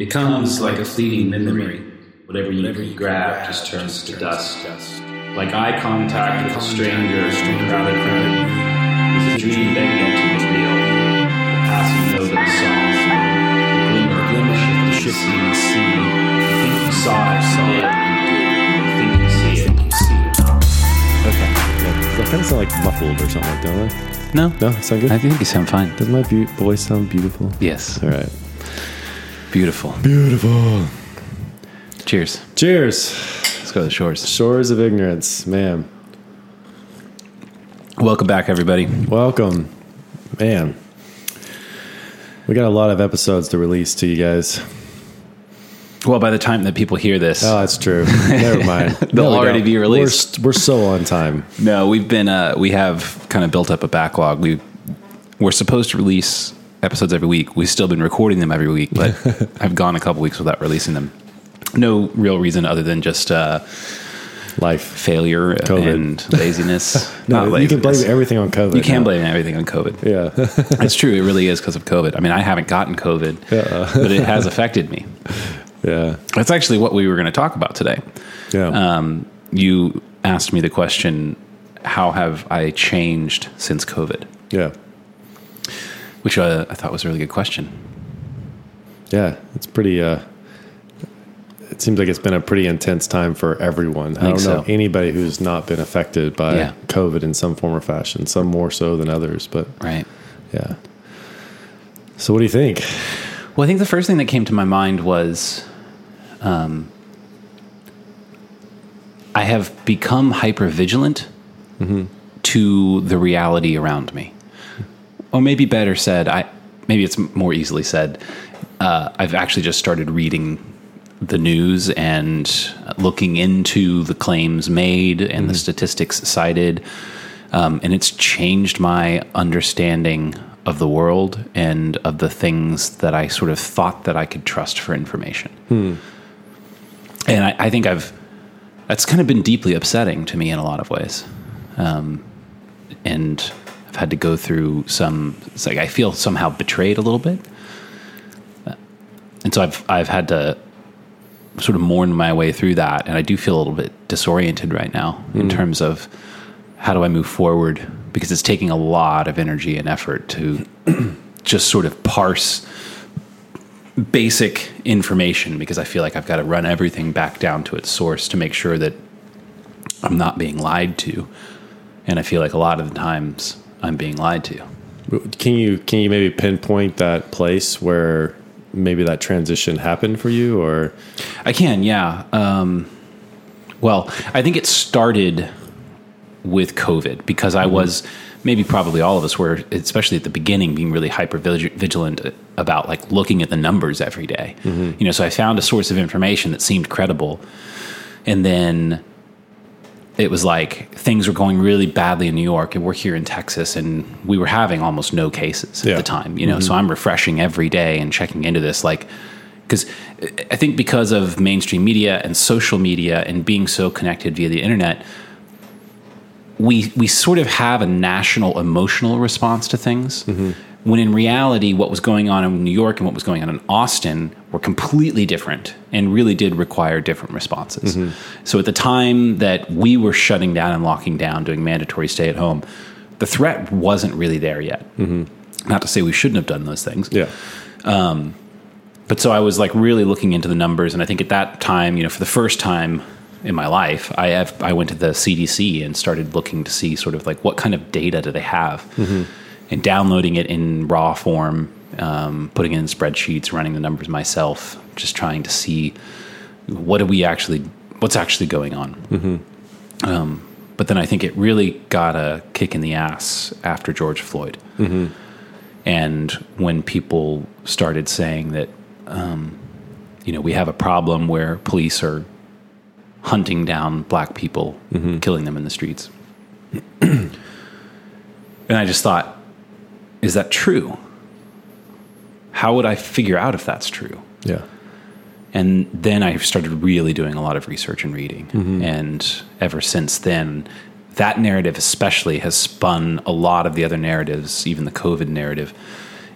It like a fleeting memory. Whatever you, Whatever you grab just turns to dust. Like eye contact with a stranger in a crowded room. Is a dream that yet to be real. The passing note of a song. The glimmer, glimmer of the shifting sea. You think you saw it, saw it. You think you see it, you see it. Okay. Yeah, that kind of sound like muffled or something like that, don't they? No, No, sound good? I think you sound fine. Does my bu- voice sound beautiful? Yes, All right. Beautiful. Beautiful. Cheers. Cheers. Let's go to the shores. Shores of ignorance, man. Welcome back, everybody. Welcome, man. We got a lot of episodes to release to you guys. Well, by the time that people hear this, Oh, that's true. Never mind. They'll no, already be released. We're, we're so on time. no, we've been uh, we have kind of built up a backlog. We we're supposed to release episodes every week. We've still been recording them every week, but I've gone a couple weeks without releasing them. No real reason other than just uh, Life. failure COVID. and laziness. No, you can blame everything on COVID. You can now. blame everything on COVID. Yeah. It's true. It really is because of COVID. I mean, I haven't gotten COVID, but it has affected me. yeah. That's actually what we were going to talk about today. Yeah. Um, you asked me the question, how have I changed since COVID? yeah. Which uh, I thought was a really good question. Yeah. It's pretty, uh, it seems like it's been a pretty intense time for everyone. I, think don't know so. anybody who's not been affected by Yeah. COVID in some form or fashion, some more so than others, but Right. yeah. So what do you think? Well, I think the first thing that came to my mind was um, I have become hyper vigilant to the reality around me. Or maybe better said, I maybe it's more easily said. Uh, I've actually just started reading the news and looking into the claims made and the statistics cited, um, and it's changed my understanding of the world and of the things that I sort of thought that I could trust for information. And I, I think I've that's kind of been deeply upsetting to me in a lot of ways. Um, and I've had to go through some. It's like I feel somehow betrayed a little bit, and so I've I've had to sort of mourn my way through that, and I do feel a little bit disoriented right now in hmm. terms of how do I move forward because it's taking a lot of energy and effort to just sort of parse basic information because I feel like I've got to run everything back down to its source to make sure that I'm not being lied to. And I feel like a lot of the times I'm being lied to. Can you can you maybe pinpoint that place where maybe that transition happened for you or I can, yeah. Um, well, I think it started with COVID because I was maybe probably all of us were, especially at the beginning, being really hyper vigilant about like looking at the numbers every day. You know, so I found a source of information that seemed credible, and then it was like things were going really badly in New York, and we're here in Texas, and we were having almost no cases Yeah. at the time. You know, so mm-hmm. I'm refreshing every day and checking into this, like because I think because of mainstream media and social media and being so connected via the internet, we we sort of have a national emotional response to things. Mm-hmm. When in reality, what was going on in New York and what was going on in Austin were completely different and really did require different responses. Mm-hmm. So at the time that we were shutting down and locking down, doing mandatory stay at home, the threat wasn't really there yet. Mm-hmm. Not to say we shouldn't have done those things. yeah. Um, but so I was like really looking into the numbers, and I think at that time, you know, for the first time in my life, I have I went to the CDC and started looking to see sort of like what kind of data do they have, mm-hmm. And downloading it in raw form, um, putting it in spreadsheets, running the numbers myself, just trying to see what do we actually what's actually going on. Um, but then I think it really got a kick in the ass after George Floyd. And when people started saying that, um, you know, we have a problem where police are hunting down black people, killing them in the streets. and I just thought, is that true? How would I figure out if that's true? Yeah. And then I started really doing a lot of research and reading. And ever since then, that narrative especially has spun a lot of the other narratives, even the COVID narrative,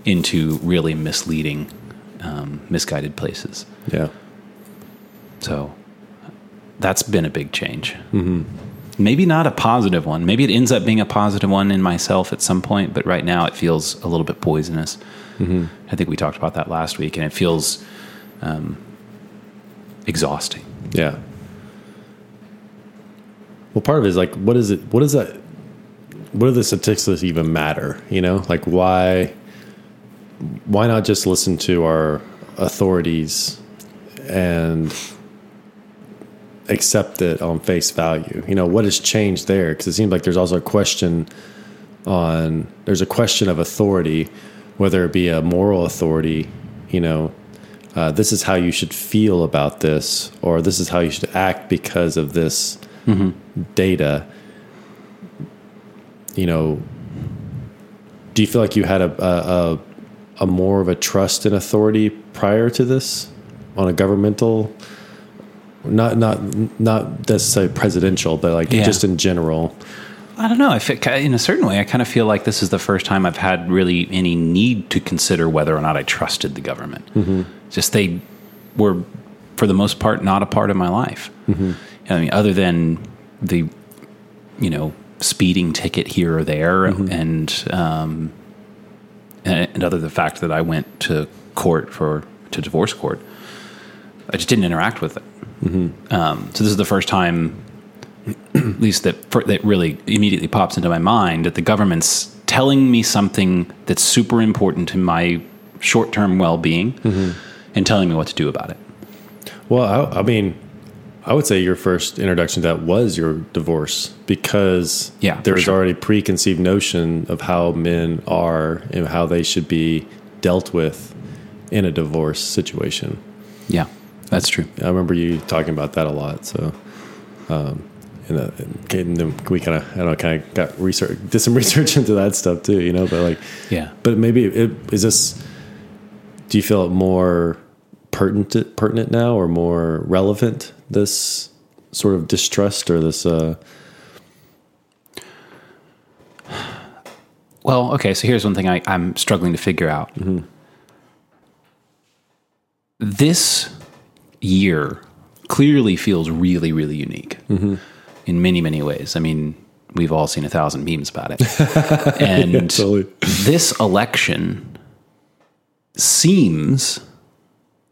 into really misleading um, misguided places. Yeah. So that's been a big change. Mm-hmm. Maybe not a positive one. Maybe it ends up being a positive one in myself at some point, but right now it feels a little bit poisonous. Mm-hmm. I think we talked about that last week, and it feels um, exhausting. Yeah. Well, part of it is like, what is it? What is that? What do the statistics even matter? You know, like why? Why not just listen to our authorities and accept it on face value? You know, what has changed there? Because it seems like there's also a question on there's a question of authority, whether it be a moral authority. You know, uh, this is how you should feel about this, or this is how you should act because of this data. You know, do you feel like you had a, a, a, a more of a trust in authority prior to this on a governmental, not not not necessarily presidential, but like Yeah. just in general? I don't know. I feel, in a certain way, I kind of feel like this is the first time I've had really any need to consider whether or not I trusted the government. Mm-hmm. Just they were, for the most part, not a part of my life. Mm-hmm. I mean, other than the, you know, speeding ticket here or there, mm-hmm. and um, and, and other than the fact that I went to court for to divorce court, I just didn't interact with it. Um, so this is the first time at least that that really immediately pops into my mind that the government's telling me something that's super important to my short-term well-being and telling me what to do about it. Well, I, I mean, I would say your first introduction to that was your divorce because Yeah, there was sure. already preconceived notion of how men are and how they should be dealt with in a divorce situation. Yeah, that's true. I remember you talking about that a lot. So, um, and, uh, and then we kind of, I don't know, kind of got research, did some research into that stuff too, you know, but like, Yeah. but maybe it, is this, do you feel it more pertinent, pertinent now or more relevant, this sort of distrust or this, uh, Well, okay, so here's one thing I, I'm struggling to figure out. This year clearly feels really, really unique mm-hmm. in many, many ways. I mean, we've all seen a thousand memes about it. and totally. this election seems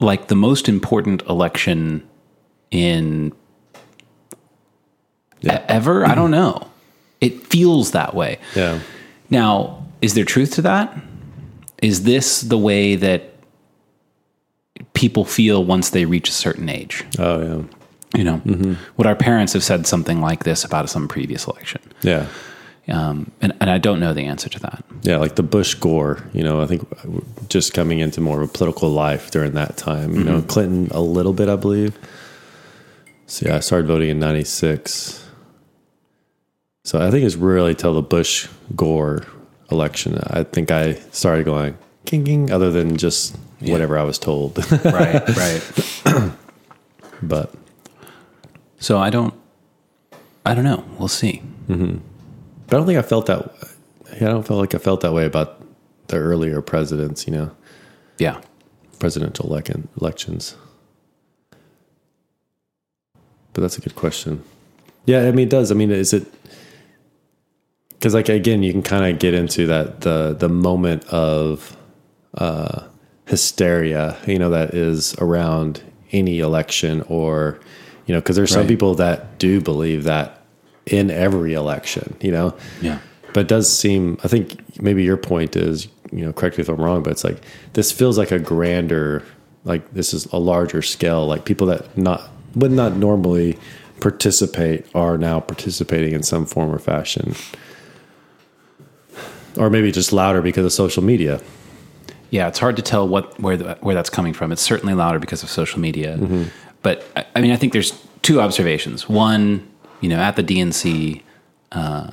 like the most important election in e- ever. I don't know. It feels that way. yeah. Now, is there truth to that? Is this the way that people feel once they reach a certain age? Oh yeah. You know, would our parents have said something like this about some previous election? Yeah. Um, and, and I don't know the answer to that. Yeah, like the Bush Gore, you know, I think just coming into more of a political life during that time. You know, Clinton a little bit, I believe. So yeah, I started voting in '96. So I think it's really till the Bush Gore election. I think I started going king king, other than just whatever I was told. Right, right. but So I don't, I don't know. We'll see. but I don't think I felt that. I don't feel like I felt that way about the earlier presidents. You know. Yeah. presidential elec- elections? But that's a good question. Yeah, I mean, it does. I mean, is it because, like, again, you can kind of get into that the the moment of uh, hysteria, you know, that is around any election, or you know, because there's some people that do believe that in every election, you know, Yeah. but it does seem i think maybe your point is you know correct me if i'm wrong but it's like this feels like a grander like this is a larger scale like people that not would not normally participate are now participating in some form or fashion. Or maybe just louder because of social media Yeah, it's hard to tell what where the, where that's coming from. It's certainly louder because of social media. But I, I mean, I think there's two observations. One, you know, at the DNC, uh,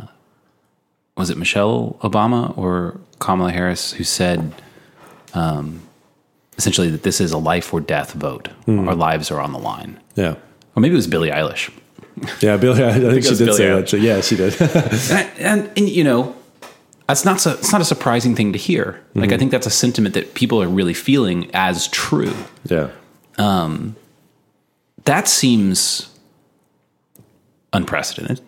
was it Michelle Obama or Kamala Harris who said um, essentially that this is a life or death vote. Our lives are on the line. yeah Or maybe it was Billie Eilish. yeah billy i, think, she did Billie say Eilish. that yeah she did and, and, and you know, that's not so, it's not a surprising thing to hear. Like I think that's a sentiment that people are really feeling as true. Yeah. That seems unprecedented.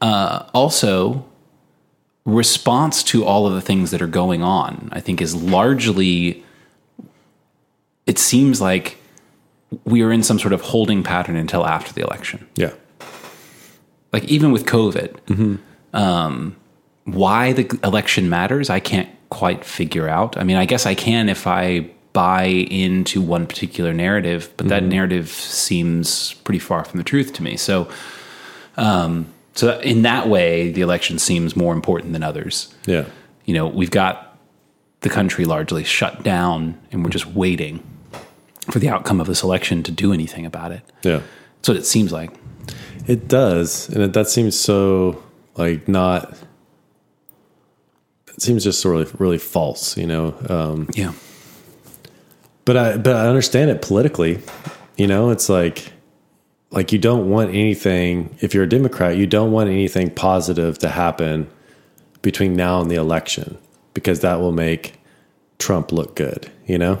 Uh, also, response to all of the things that are going on, I think, is largely. It seems like we are in some sort of holding pattern until after the election. Yeah. Like even with COVID, um, why the election matters, I can't quite figure out. I mean, I guess I can if I buy into one particular narrative, but that narrative seems pretty far from the truth to me. So, um, so in that way, the election seems more important than others. Yeah. You know, we've got the country largely shut down, and we're just waiting for the outcome of this election to do anything about it. Yeah. That's what it seems like. It does, and it, that seems so like not. It seems just sort of really false, you know. Um, Yeah. but I but I understand it politically. You know, it's like like you don't want anything if you're a Democrat, you don't want anything positive to happen between now and the election because that will make Trump look good, you know?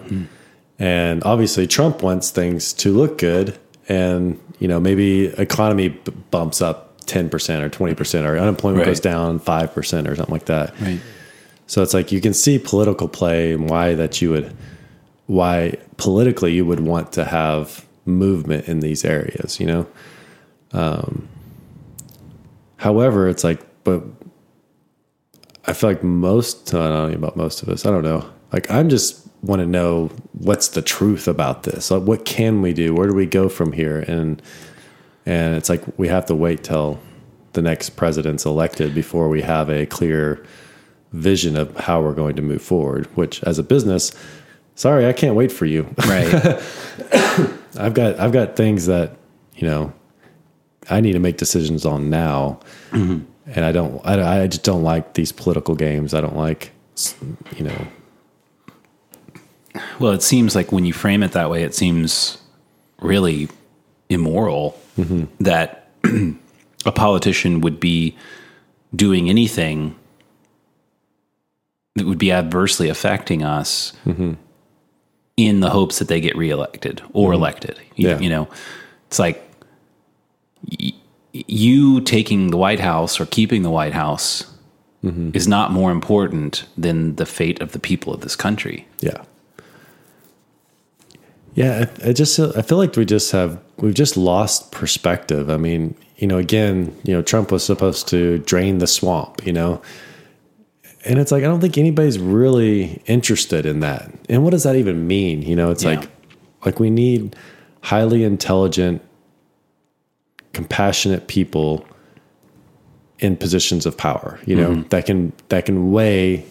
And obviously Trump wants things to look good and, you know, maybe economy b- bumps up 10% or 20% or unemployment Right. goes down 5% or something like that. Right. So it's like you can see political play and why that you would, why politically you would want to have movement in these areas, you know? Um, however, it's like, but I feel like most, I don't know about most of us, I don't know. Like, I'm just want to know what's the truth about this. Like, what can we do? Where do we go from here? And, and it's like we have to wait till the next president's elected before we have a clear vision of how we're going to move forward. Which, as a business, sorry, I can't wait for you. Right. I've got I've got things that you know I need to make decisions on now, mm-hmm. and I don't I, I just don't like these political games. I don't like you know Well, it seems like when you frame it that way, it seems really immoral mm-hmm. that a politician would be doing anything that would be adversely affecting us in the hopes that they get reelected or mm-hmm. elected. You, Yeah. you know, it's like y- you taking the White House or keeping the White House mm-hmm. is not more important than the fate of the people of this country. yeah yeah. I, I just I feel like we just have we've just lost perspective. I mean, you know, again, you know, Trump was supposed to drain the swamp. You know. And it's like I don't think anybody's really interested in that. And what does that even mean? You know, it's Yeah. like like we need highly intelligent compassionate people in positions of power you know mm-hmm. that can that can weigh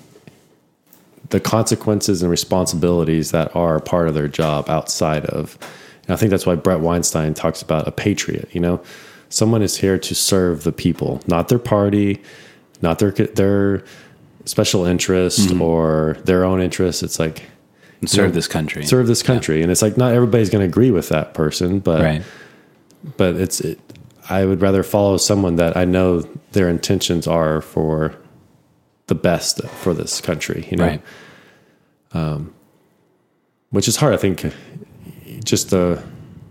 the consequences and responsibilities that are part of their job outside of and i think that's why bret weinstein talks about a patriot you know someone is here to serve the people not their party not their their special interest mm-hmm. or their own interest it's like serve this country. serve this country and it's like not everybody's going to agree with that person but right. but it's it, I would rather follow someone that I know their intentions are for the best for this country, you know. Right. Um, which is hard, I think. Just the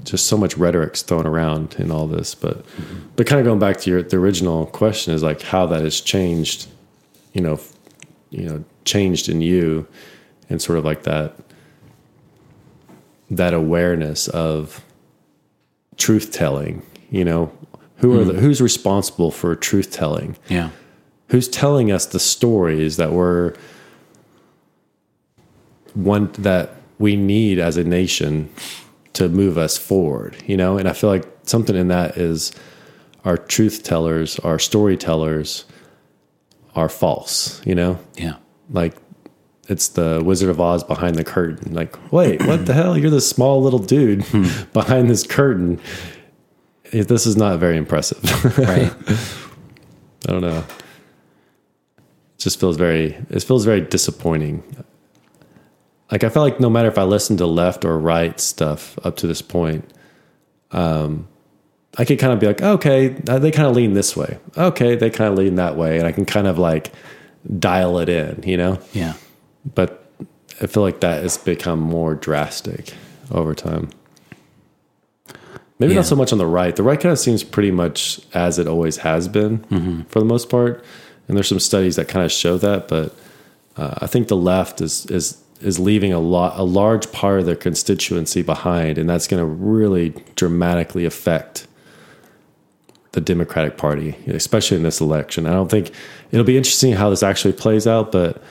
just so much rhetoric's thrown around in all this, but mm-hmm. but kind of going back to your the original question is like how that has changed, you know, you know, changed in you, and sort of like that that awareness of truth telling. You know, who are the hmm. who's responsible for truth telling? Yeah. who's telling us the stories that we're one that we need as a nation to move us forward you know and i feel like something in that is our truth tellers our storytellers are false you know Yeah. like it's the Wizard of Oz behind the curtain. Like, wait, what the hell? You're this small little dude behind this curtain. This is not very impressive. Right. I don't know. It just feels very it feels very disappointing. Like I felt like no matter if I listened to left or right stuff up to this point, um, I can kind of be like, okay, uh, they kind of lean this way. Okay, they kind of lean that way, and I can kind of like dial it in, you know. Yeah. But I feel like that has become more drastic over time. Maybe Yeah. not so much on the right. The right kind of seems pretty much as it always has been for the most part. And there's some studies that kind of show that, but uh, I think the left is is is leaving a lot a large part of their constituency behind, and that's going to really dramatically affect the Democratic Party, especially in this election. I don't think it'll be interesting how this actually plays out, but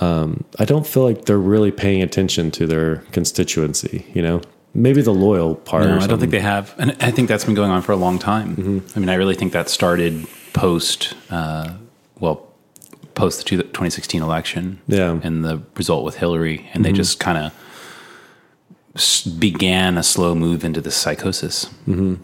um, I don't feel like they're really paying attention to their constituency. You know, maybe the loyal part. No, I don't think they have, and I think that's been going on for a long time. Mm-hmm. I mean, I really think that started post, uh, well, post the 2016 election, Yeah. Mm-hmm. and the result with Hillary, and they just kind of began a slow move into this psychosis. Mm-hmm.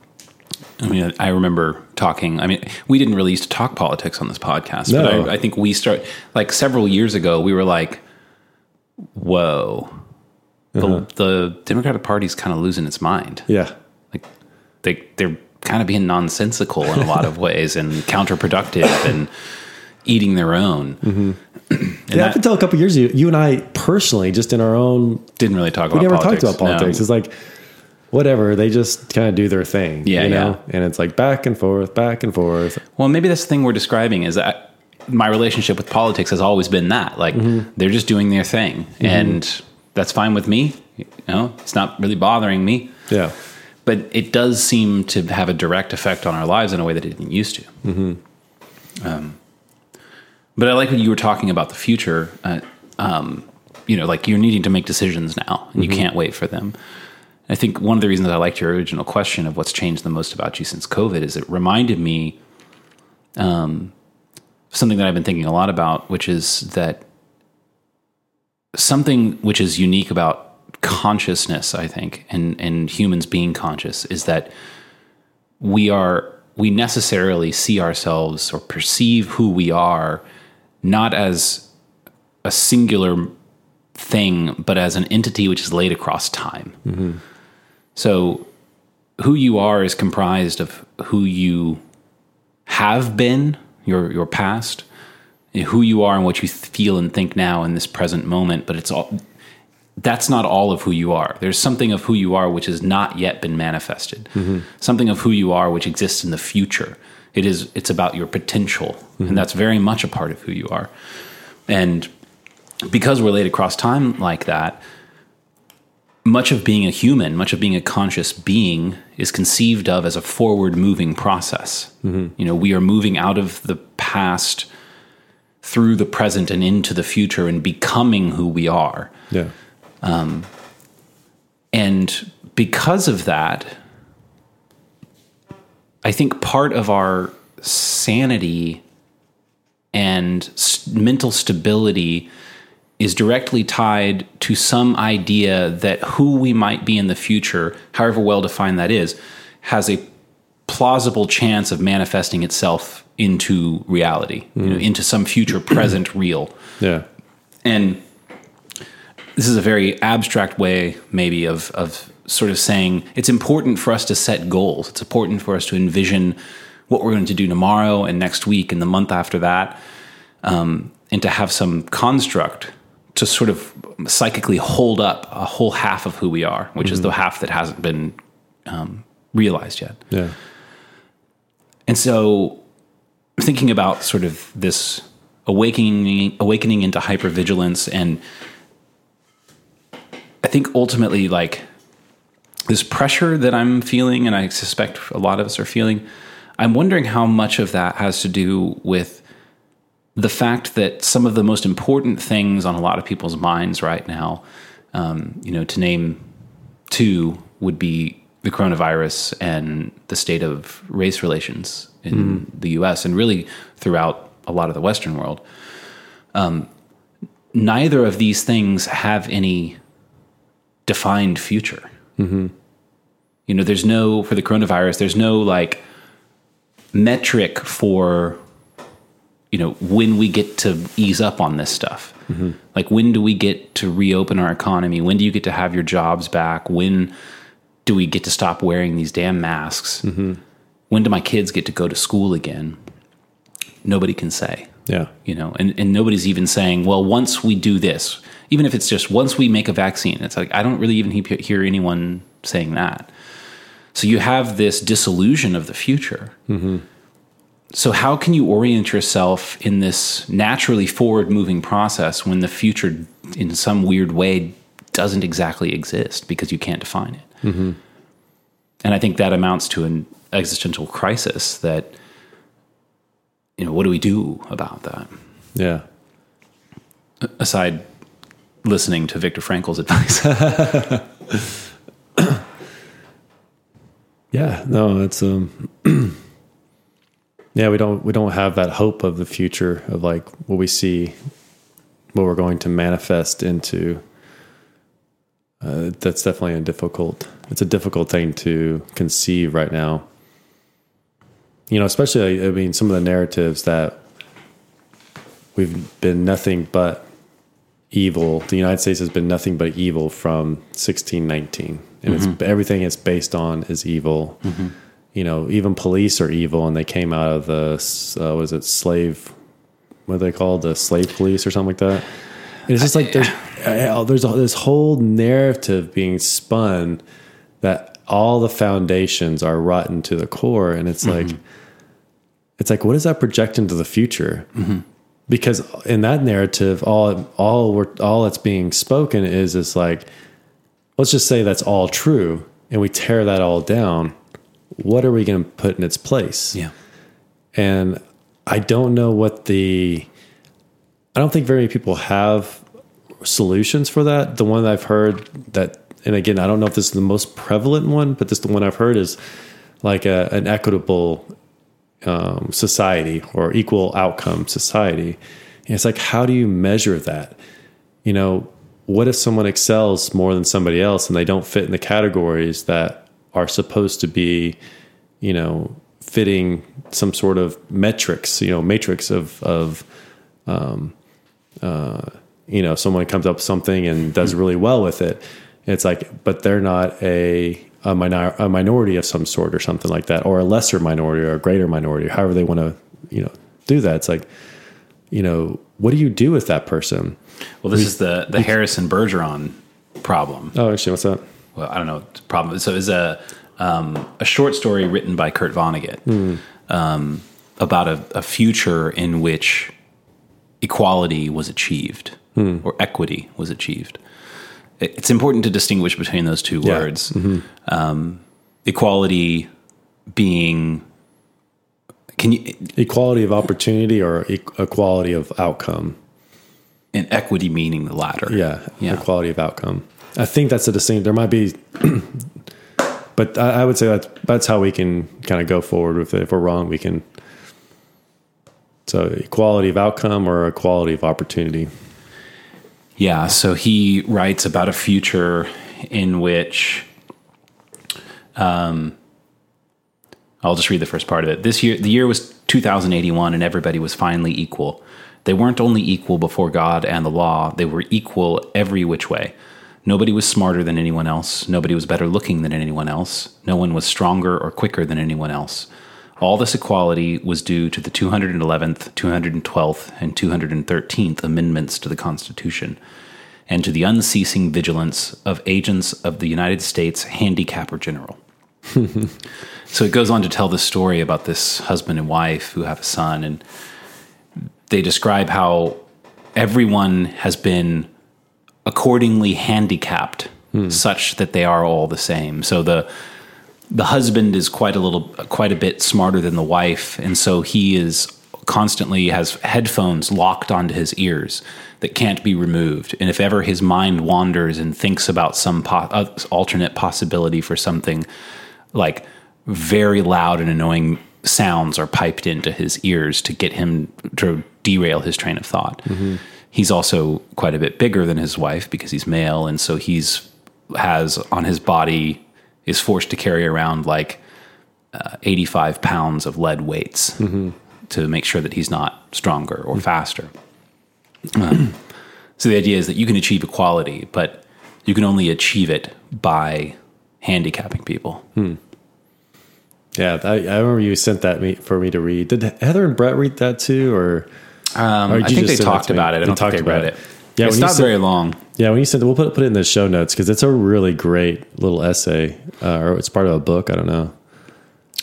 I mean, I remember talking. I mean, we didn't really used to talk politics on this podcast, No. but I, I think we start like several years ago. We were like, "Whoa." The, Uh-huh. the Democratic Party's kind of losing its mind Yeah, like they they're kind of being nonsensical in a lot of ways and counterproductive and eating their own. And yeah. that Up until a couple years ago, you and I personally, just in our own, didn't really talk we about never politics. talked about politics. No. It's like whatever they just kind of do their thing. Yeah, you know, yeah. and it's like back and forth, back and forth. Well, maybe that's the thing we're describing is that my relationship with politics has always been that. Like they're just doing their thing, and that's fine with me. You know, it's not really bothering me. Yeah, But it does seem to have a direct effect on our lives in a way that it didn't used to. Um, but I like what you were talking about the future. Uh, um, you know, like you're needing to make decisions now, and you can't wait for them. I think one of the reasons I liked your original question of what's changed the most about you since COVID is it reminded me um, something that I've been thinking a lot about, which is that something which is unique about consciousness, I think, and and humans being conscious is that we are we necessarily see ourselves or perceive who we are not as a singular thing, but as an entity which is laid across time. So, who you are is comprised of who you have been, your your past, who you are and what you feel and think now in this present moment. But it's all that's not all of who you are. There's something of who you are which has not yet been manifested. Mm-hmm. Something of who you are which exists in the future. It is it's about your potential, and mm-hmm. that's very much a part of who you are. And because we're laid across time like that, much of being a human, much of being a conscious being is conceived of as a forward moving process. Mm-hmm. You know, we are moving out of the past through the present and into the future and becoming who we are. yeah, um, And because of that, I think part of our sanity and mental stability is directly tied to some idea that who we might be in the future, however well defined that is, has a plausible chance of manifesting itself into reality, you know, into some future present real. yeah, And this is a very abstract way, maybe, of, of sort of saying it's important for us to set goals. It's important for us to envision what we're going to do tomorrow and next week and the month after that, um, and to have some construct to sort of psychically hold up a whole half of who we are, which is the half that hasn't been um, realized yet. yeah, And so thinking about sort of this awakening awakening into hypervigilance and I think ultimately like this pressure that I'm feeling and I suspect a lot of us are feeling, I'm wondering how much of that has to do with the fact that some of the most important things on a lot of people's minds right now, um, you know, to name two would be the coronavirus and the state of race relations in the US and really throughout a lot of the Western world. Um, neither of these things have any defined future. You know, there's no, for the coronavirus, there's no like metric for, you know, when we get to ease up on this stuff. Mm-hmm. Like, when do we get to reopen our economy? When do you get to have your jobs back? When, do we get to stop wearing these damn masks? Mm-hmm. When do my kids get to go to school again? Nobody can say Yeah. you know and, and nobody's even saying well once we do this even if it's just once we make a vaccine it's like i don't really even he- hear anyone saying that so you have this disillusion of the future mm-hmm. So how can you orient yourself in this naturally forward moving process when the future in some weird way doesn't exactly exist because you can't define it and i think that amounts to an existential crisis that you know what do we do about that Yeah. aside listening to Viktor Frankl's advice. Yeah, no, it's um Yeah, we don't we don't have that hope of the future of like what we see what we're going to manifest into. Uh, that's definitely a difficult it's a difficult thing to conceive right now. You know, especially I mean some of the narratives that we've been nothing but evil. The United States has been nothing but evil from 1619, and it's everything it's based on is evil. You know, even police are evil, and they came out of the uh, was it slave? What are they called? The slave police or something like that. And it's just like there's uh, there's a, this whole narrative being spun that all the foundations are rotten to the core, and it's like it's like what does that project into the future? because in that narrative all all we're, all that's being spoken is is like let's just say that's all true and we tear that all down what are we going to put in its place yeah. and i don't know what the i don't think very many people have solutions for that the one that i've heard that and again i don't know if this is the most prevalent one but this the one i've heard is like a, an equitable um, society or equal outcome society. And it's like, how do you measure that? You know, what if someone excels more than somebody else and they don't fit in the categories that are supposed to be, you know, fitting some sort of metrics, you know, matrix of, of, um, uh, you know, someone comes up with something and does really well with it. It's like, but they're not a, a, minor, a minority of some sort or something like that, or a lesser minority or a greater minority, however they want to, you know, do that. It's like, you know, what do you do with that person? Well, this is the the Harrison Bergeron problem. Oh, actually, what's that? Well, I don't know problem. So it's a um, a short story written by Kurt Vonnegut um, about a, a future in which equality was achieved or equity was achieved. It- It's important to distinguish between those two Yeah. words. Um, equality being can you Equality of opportunity or e- equality of outcome? and equity meaning the latter. Yeah, Yeah. equality of outcome. I think that's a distinct. There might be, but I, I would say that's that's how we can kind of go forward with it. If we're wrong, we can. So equality of outcome or equality of opportunity. Yeah, so he writes about a future in which um I'll just read the first part of it. This year the year was 2081 and everybody was finally equal. They weren't only equal before God and the law, they were equal every which way. Nobody was smarter than anyone else. Nobody was better looking than anyone else. No one was stronger or quicker than anyone else. All this equality was due to the 211th, 212th, and 213th amendments to the Constitution, and to the unceasing vigilance of agents of the United States Handicapper General. so it goes on to tell the story about this husband and wife who have a son, and they describe how everyone has been accordingly handicapped such that they are all the same. So the the husband is quite a little quite a bit smarter than the wife and so he is constantly has headphones locked onto his ears that can't be removed. And if ever his mind wanders and thinks about some po- uh, alternate possibility for something like very loud and annoying sounds are piped into his ears to get him to derail his train of thought he's also quite a bit bigger than his wife because he's male and so he's has on his body is forced to carry around like uh, 85 pounds of lead weights to make sure that he's not stronger or faster. Um, so the idea is that you can achieve equality, but you can only achieve it by handicapping people. Yeah, I, I remember you sent that me for me to read. Did Heather and Bret read that too, or? Um, I think they just send it talked about it. I don't think they read about it. it. Yeah, it's not said- very long. Yeah, when you sent, we'll put put it in the show notes because it's a really great little essay, uh, or it's part of a book. I don't know,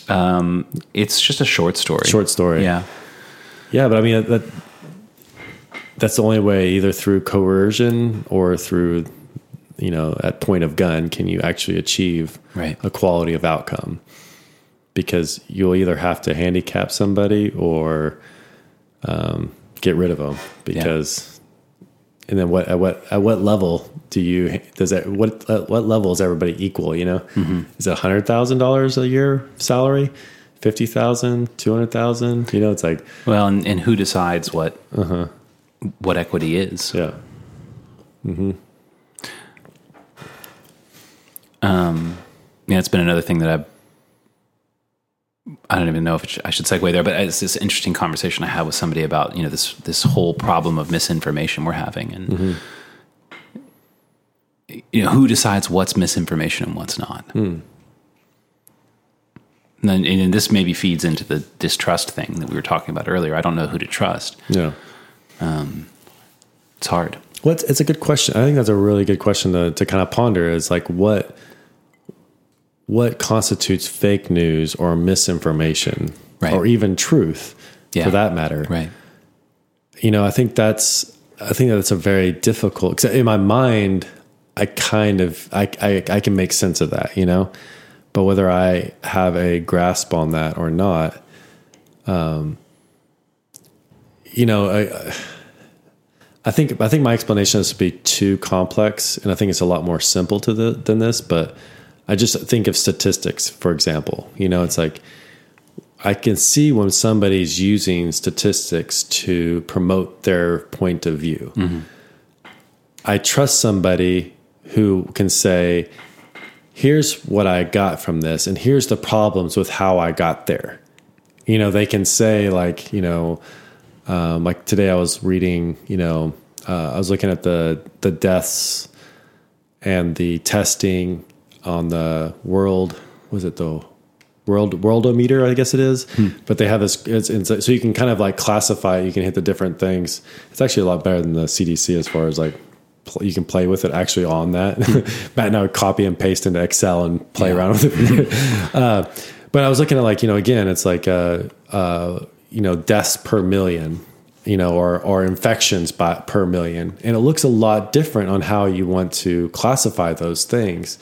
Um, it's just a short story. short story. Yeah. yeah, but I mean that that's the only way, either through coercion or through, you know, at point of gun, can you actually achieve Right. a quality of outcome? Because you'll either have to handicap somebody or um, get rid of them. Because, and then what at what at what level do you does that what at what level is everybody equal? You know, is it hundred thousand dollars a year salary? Fifty thousand, two hundred thousand. You know, it's like Well, and, and who decides what what equity is? yeah, mm-hmm um Yeah, it's been another thing that I've. I don't even know if I should segue there, but it's this interesting conversation I had with somebody about you know this this whole problem of misinformation we're having, and mm-hmm. you know who decides what's misinformation and what's not. Hmm. And then and this maybe feeds into the distrust thing that we were talking about earlier. I don't know who to trust. yeah. Um, it's hard. Well, it's, it's a good question. I think that's a really good question to, to kind of ponder is like what what constitutes fake news or misinformation Right. or even truth Yeah. for that matter. Right. You know, I think that's I think that's a very difficult in my mind I kind of I, I I can make sense of that, you know. But whether I have a grasp on that or not um you know, I I think I think my explanation is to be too complex, and I think it's a lot more simple to the than this. But I just think of statistics, for example. You know, it's like I can see when somebody's using statistics to promote their point of view. I trust somebody who can say, "Here's what I got from this, and here's the problems with how I got there." You know, they can say like, you know. Um, like today, I was reading. You know, uh, I was looking at the the deaths and the testing on the world. Was it the world worldometer? I guess it is. But they have this. It's, it's so you can kind of like classify. You can hit the different things. It's actually a lot better than the CDC as far as like you can play with it actually on that. Matt and I would copy and paste into Excel and play around with it. uh, but I was looking at like you know again, it's like uh, uh, you know deaths per million, you know, or or infections by per million, and it looks a lot different on how you want to classify those things.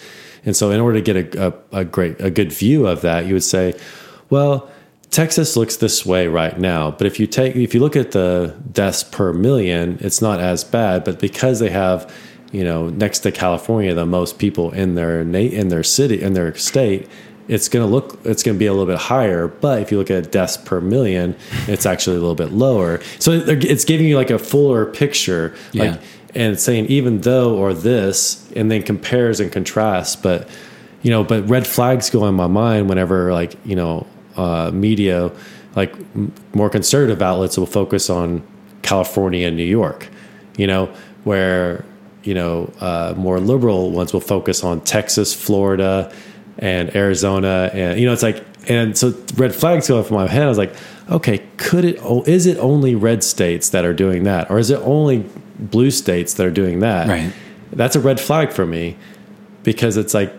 And so, in order to get a, a, a great a good view of that, you would say, well. Texas looks this way right now, but if you take if you look at the deaths per million, it's not as bad. But because they have, you know, next to California, the most people in their in their city in their state, it's going to look it's going to be a little bit higher. But if you look at deaths per million, it's actually a little bit lower. So it's giving you like a fuller picture, like Yeah. And saying even though or this, and then compares and contrasts. But you know, but red flags go in my mind whenever like you know uh, media, like m- more conservative outlets will focus on California and New York. You know where you know uh, more liberal ones will focus on Texas, Florida, and Arizona, and you know it's like and so red flags go off in my head. I was like, okay, could it? oh, Is it only red states that are doing that, or is it only blue states that are doing that? Right. That's a red flag for me because it's like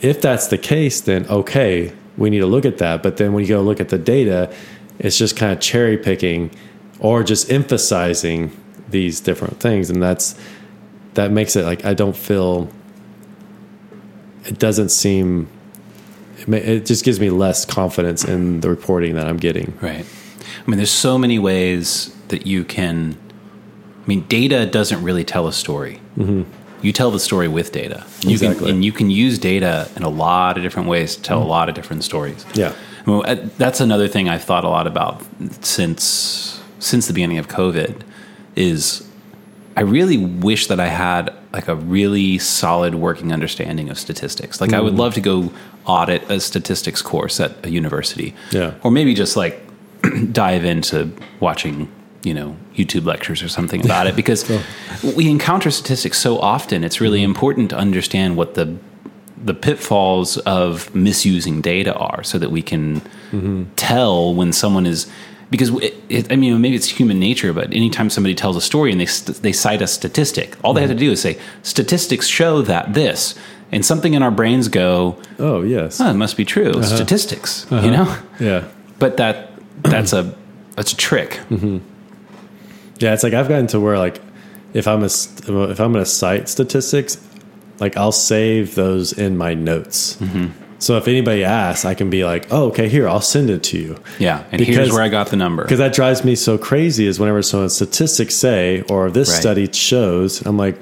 if that's the case, then okay, we need to look at that. But then when you go look at the data, it's just kind of cherry picking or just emphasizing these different things, and that's that makes it like I don't feel. It doesn't seem. It, ma- it just gives me less confidence in the reporting that I'm getting. Right. I mean, there's so many ways that you can. I mean, data doesn't really tell a story. Mm-hmm. You tell the story with data. You Exactly. Can, and you can use data in a lot of different ways to tell a lot of different stories. Yeah. Well, uh, that's another thing I've thought a lot about since since the beginning of COVID. Is I really wish that I had like a really solid working understanding of statistics. Like I would love to go audit a statistics course at a university. Yeah. Or maybe just like dive into watching, you know, YouTube lectures or something about it because we encounter statistics so often. It's really mm-hmm. important to understand what the the pitfalls of misusing data are so that we can mm-hmm. tell when someone is because it, it, I mean maybe it's human nature but anytime somebody tells a story and they they cite a statistic all they have to mm-hmm. do is say statistics show that this and something in our brains go Oh yes. oh, it must be true uh-huh. statistics you uh-huh. know? Yeah. but that that's a that's a trick Yeah, it's like I've gotten to where like if I'm a if I'm going to cite statistics, like I'll save those in my notes. Mm-hmm. So if anybody asks, I can be like, "Oh, okay, here, I'll send it to you." yeah and here's Because- where I got the number Because that drives me so crazy is whenever someone statistics say or this Right. study shows, I'm like,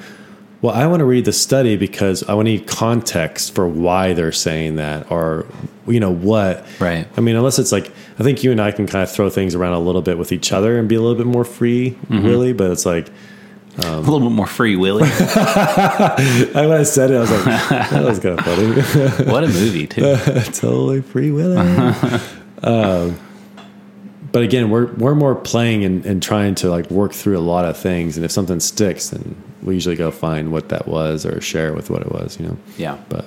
well, I want to read the study because I want to need context for why they're saying that or you know what. Right. I mean, unless it's like I think you and I can kind of throw things around a little bit with each other and be a little bit more free, Mm-hmm. really. But it's like a little bit more free willy I, when I said it, I was like, that was kind of funny. what a movie too totally free willing. um, but again, we're we're more playing and, and trying to like work through a lot of things, and if something sticks, then we usually go find what that was or share with what it was, you know. yeah But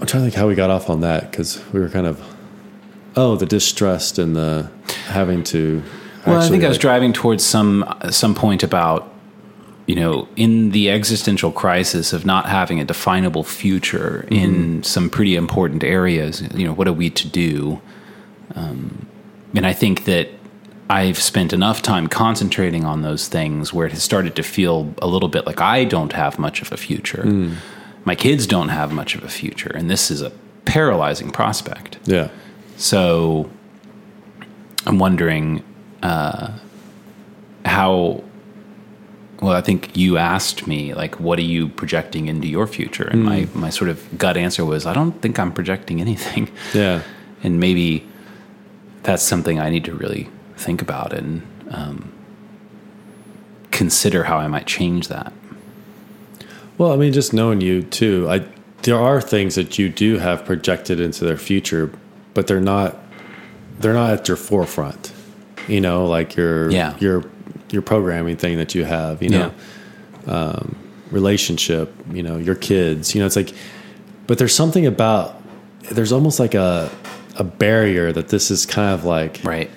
I'm trying to think how we got off on that because we were kind of oh the distrust and the having to. Well, I think I was driving towards some some point about you know in the existential crisis of not having a definable future in some pretty important areas. You know, what are we to do? Um, and I think that I've spent enough time concentrating on those things where it has started to feel a little bit like I don't have much of a future. My kids don't have much of a future, and this is a paralyzing prospect. yeah. So I'm wondering uh, how. Well, I think you asked me like, "What are you projecting into your future?" And my my sort of gut answer was, "I don't think I'm projecting anything." Yeah. And maybe that's something I need to really think about and um, consider how I might change that. Well, I mean, just knowing you too, I there are things that you do have projected into their future, but they're not they're not at your forefront. You know, like your Yeah. your your programming thing that you have. You know, um, relationship. You know, your kids. You know, it's like, but there's something about there's almost like a a barrier that this is kind of like Right.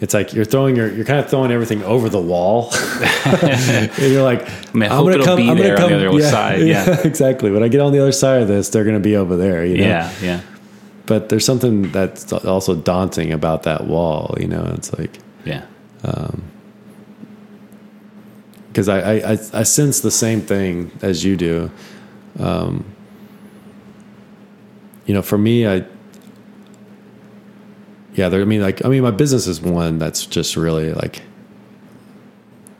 It's like you're throwing your you're kind of throwing everything over the wall. and you're like, I mean, I hope it'll be there on the other side, yeah. exactly. When I get on the other side of this, they're going to be over there. You know? Yeah. Yeah. But there's something that's also daunting about that wall. You know, it's like Yeah. because I, I I I sense the same thing as you do. Um, you know, for me, I yeah, there, I mean, like I mean, my business is one that's just really like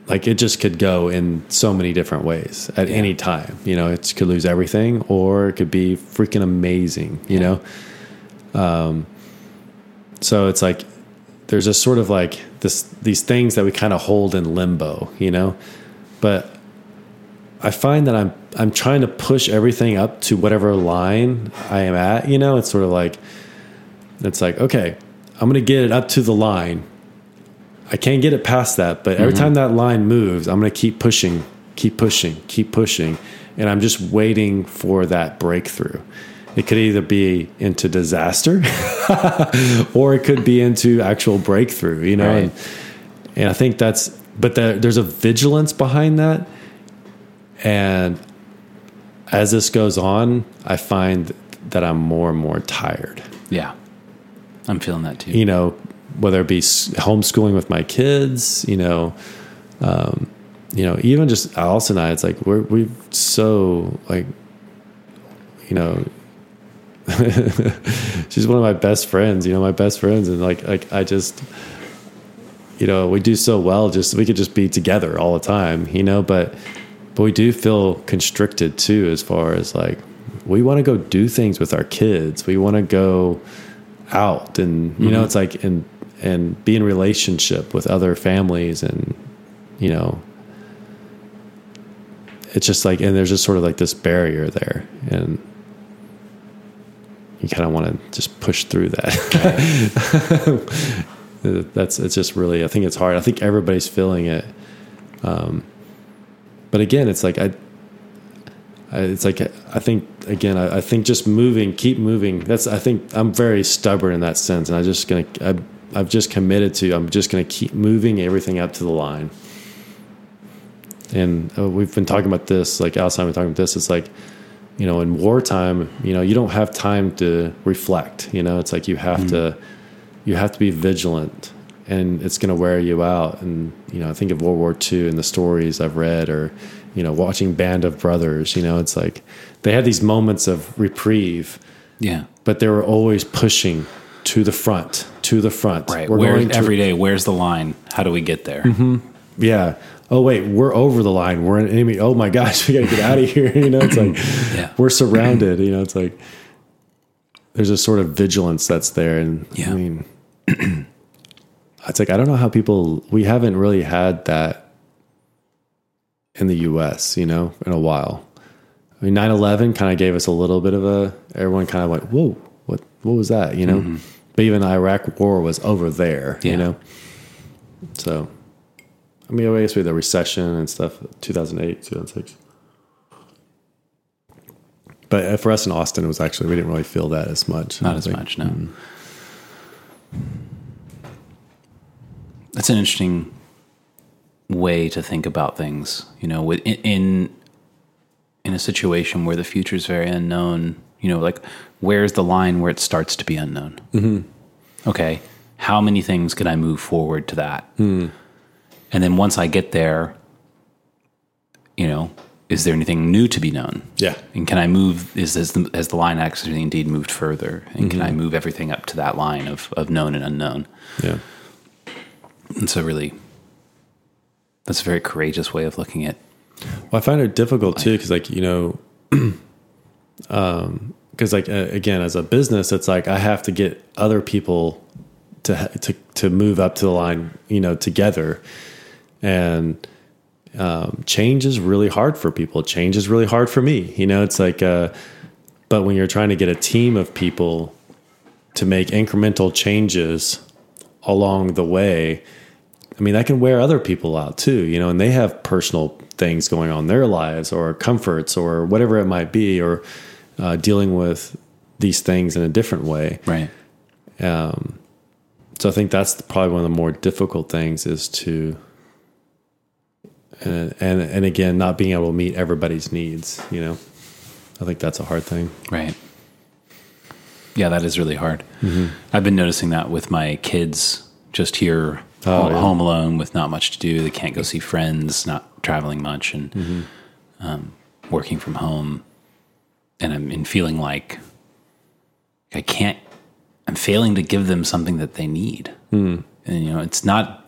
like it just could go in so many different ways at Yeah. any time. You know, it could lose everything, or it could be freaking amazing. You know, um, so it's like there's a sort of like this these things that we kind of hold in limbo, you know. But I find that I'm I'm trying to push everything up to whatever line I am at, you know. It's sort of like it's like okay, I'm gonna get it up to the line. I can't get it past that, but every mm-hmm. time that line moves, I'm gonna keep pushing, keep pushing, keep pushing, and I'm just waiting for that breakthrough. It could either be into disaster or it could be into actual breakthrough, you know. Right. And, and I think that's, but the, there's a vigilance behind that. And as this goes on, I find that I'm more and more tired. Yeah. I'm feeling that too. You know, whether it be homeschooling with my kids, you know, um, you know, even just Alice and I, it's like we're we've so like, you know, she's one of my best friends. You know, my best friends, and like like I just, you know, we do so well. Just we could just be together all the time. You know, but but we do feel constricted too, as far as like we want to go do things with our kids. We want to go out, and you know, it's like and and be in relationship with other families, and you know, it's just like and there's just sort of like this barrier there, and you kind of want to just push through that. That's it's just really I think it's hard. I think everybody's feeling it. Um, but again, it's like I- it's like I think again. I, I think just moving, keep moving. That's I think I'm very stubborn in that sense, and I just gonna. I, I've just committed to. I'm just gonna keep moving everything up to the line. And uh, we've been talking about this, like outside, we're talking about this. It's like, you know, in wartime, you know, you don't have time to reflect. You know, it's like you have to, you have to be vigilant, and it's going to wear you out. And you know, I think of World War II and the stories I've read, or you know, watching Band of Brothers. You know, it's like they had these moments of reprieve, Yeah. but they were always pushing to the front, to the front. Right. We're Where going to- every day, where's the line? How do we get there? Mm-hmm. Yeah. Oh wait, we're over the line. We're an enemy. Oh my gosh, we got to get out of here. You know, it's like Yeah. we're surrounded. You know, it's like there's a sort of vigilance that's there, and Yeah. I mean, it's like I don't know how people. We haven't really had that in the U.S. You know, in a while. I mean, 9-11 kind of gave us a little bit of a. Everyone kind of went, "Whoa, what? What was that?" You know. But even the Iraq War was over there. Yeah. You know. So I mean, I guess we had the recession and stuff, 2008, 2006. But uh, for us in Austin, it was actually, we didn't really feel that as much. Not as think. much, no. That's an interesting way to think about things. You know, with in in, a situation where the future is very unknown. You know, like where's the line where it starts to be unknown? Mm-hmm. Okay, how many things can I move forward to that? And then once I get there, you know, is there anything new to be known? Yeah. And can I move? Is has the, has the line actually indeed moved further? And can I move everything up to that line of of known and unknown? Yeah. And so, really, that's a very courageous way of looking at. Well, I find it difficult too, because like, you know, um, because like, uh, again, as a business, it's like I have to get other people to, to, to move up to the line, you know, together. And, um, change is really hard for people. Change is really hard for me. You know, it's like, uh, but when you're trying to get a team of people to make incremental changes along the way, I mean, that can wear other people out too, you know, and they have personal things going on in their lives or comforts or whatever it might be, or uh, dealing with these things in a different way. Right. Um, So I think that's probably one of the more difficult things is to, and, and, and again, not being able to meet everybody's needs, you know, I think that's a hard thing. Right. Yeah, that is really hard. I've been noticing that with my kids just here Oh, home, yeah. home alone with not much to do. They can't go see friends, not traveling much, and um, working from home. And I'm in feeling like I can't. I'm failing to give them something that they need. And you know, it's not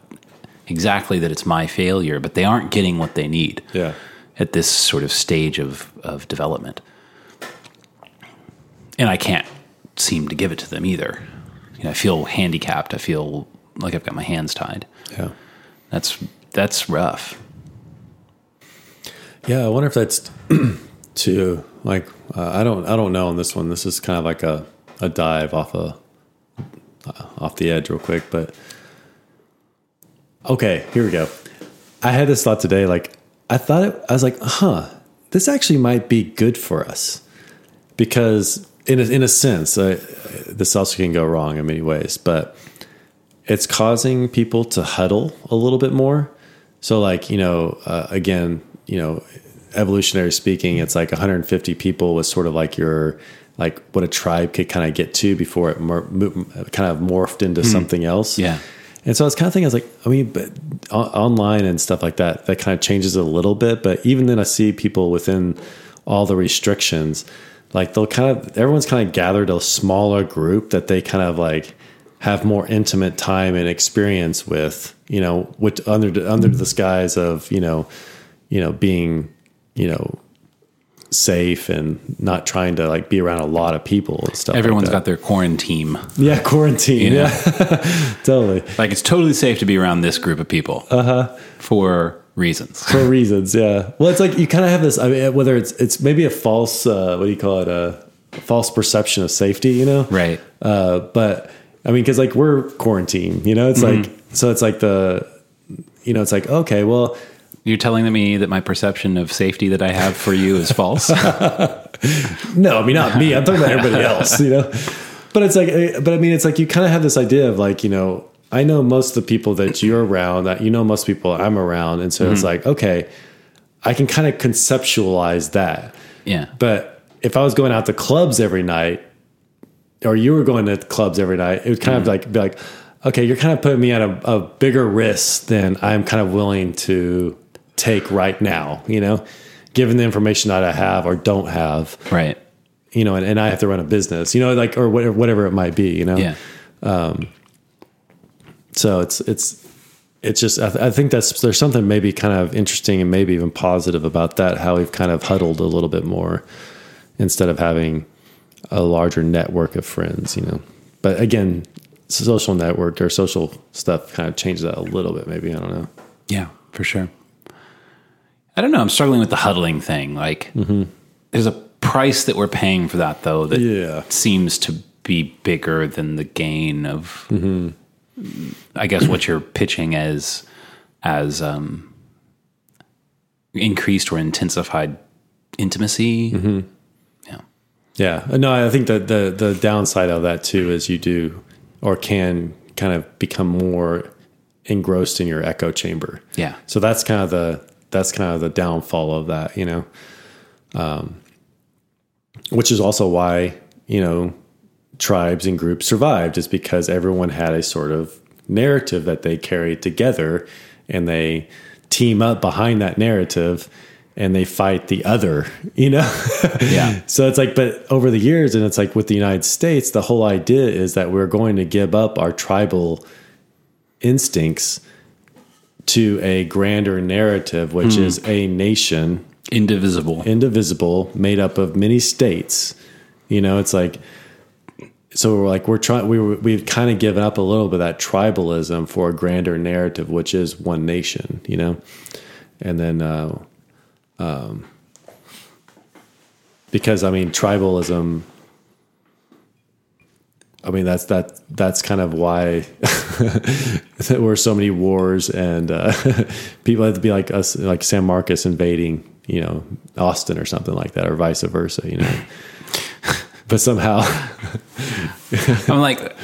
exactly that it's my failure, but they aren't getting what they need Yeah. at this sort of stage of, of development. And I can't seem to give it to them either. You know, I feel handicapped. I feel like I've got my hands tied. Yeah. That's that's rough. Yeah, I wonder if that's too like uh, I don't I don't know on this one. This is kind of like a, a dive off a uh, off the edge real quick, but okay, here we go. I had this thought today. Like I thought it, I was like, huh, this actually might be good for us because in a, in a sense, uh, this also can go wrong in many ways, but it's causing people to huddle a little bit more. So, like, you know, uh, again, you know, evolutionary speaking, it's like 150 people was sort of like your, like what a tribe could kind of get to before it mor- mo- kind of morphed into something else. Yeah. And so I was kind of thinking, I was like, I mean, but o- online and stuff like that, that kind of changes a little bit. But even then, I see people within all the restrictions, like they'll kind of, everyone's kind of gathered a smaller group that they kind of like have more intimate time and experience with, you know, with under under the skies of, you know, you know, being, you know, safe and not trying to like be around a lot of people and stuff. Everyone's like got their quarantine. yeah, quarantine. Yeah. Yeah, totally. Like it's totally safe to be around this group of people. Uh-huh. For reasons. for reasons. Yeah. Well, it's like you kind of have this. I mean, whether it's it's maybe a false uh, what do you call it a false perception of safety, you know? Right. Uh, but I mean, because like we're quarantined, you know, it's like so it's like the you know it's like okay, well, You're telling me that my perception of safety that I have for you is false. No, I mean not me. I'm talking about everybody else, you know. But it's like, eh, but I mean, it's like you kind of have this idea of like, you know, I know most of the people that you're around, that you know most people I'm around, and so Mm-hmm. it's like, okay, I can kind of conceptualize that. yeah. But if I was going out to clubs every night, or you were going to clubs every night, it would kind of mm-hmm. like be like, okay, you're kind of putting me at a, a bigger risk than I'm kind of willing to take right now. You know, given the information that I have or don't have Right. you know, and, and I have to run a business, you know, like or whatever, whatever it might be, you know. Yeah. Um, so it's it's it's just I, th- I think that's there's something maybe kind of interesting and maybe even positive about that how we've kind of huddled a little bit more instead of having a larger network of friends, you know. But again, social network or social stuff kind of changes that a little bit. Maybe I don't know. Yeah, for sure. I don't know. I'm struggling with the huddling thing. Like, mm-hmm. there's a price that we're paying for that, though, that Yeah. seems to be bigger than the gain of, mm-hmm. I guess, what you're pitching as as um, increased or intensified intimacy. Yeah. Yeah, no, I think that the the downside of that too is you do or can kind of become more engrossed in your echo chamber. Yeah. So that's kind of the that's kind of the downfall of that, you know. Um, which is also why you know tribes and groups survived, is because everyone had a sort of narrative that they carried together, and they team up behind that narrative, and they fight the other, you know. Yeah. So it's like, but over the years, and it's like with the United States, the whole idea is that we're going to give up our tribal instincts to a grander narrative, which is a nation Indivisible. indivisible, made up of many states. You know, it's like, so we're like, we're trying, we were, we've kind of given up a little bit of that tribalism for a grander narrative, which is one nation, you know? And then, uh, um, because I mean, tribalism, I mean, that's, that, that's kind of why there were so many wars and, uh, people had to be like us, like San Marcos invading, you know, Austin or something like that, or vice versa, you know? but somehow, I'm like,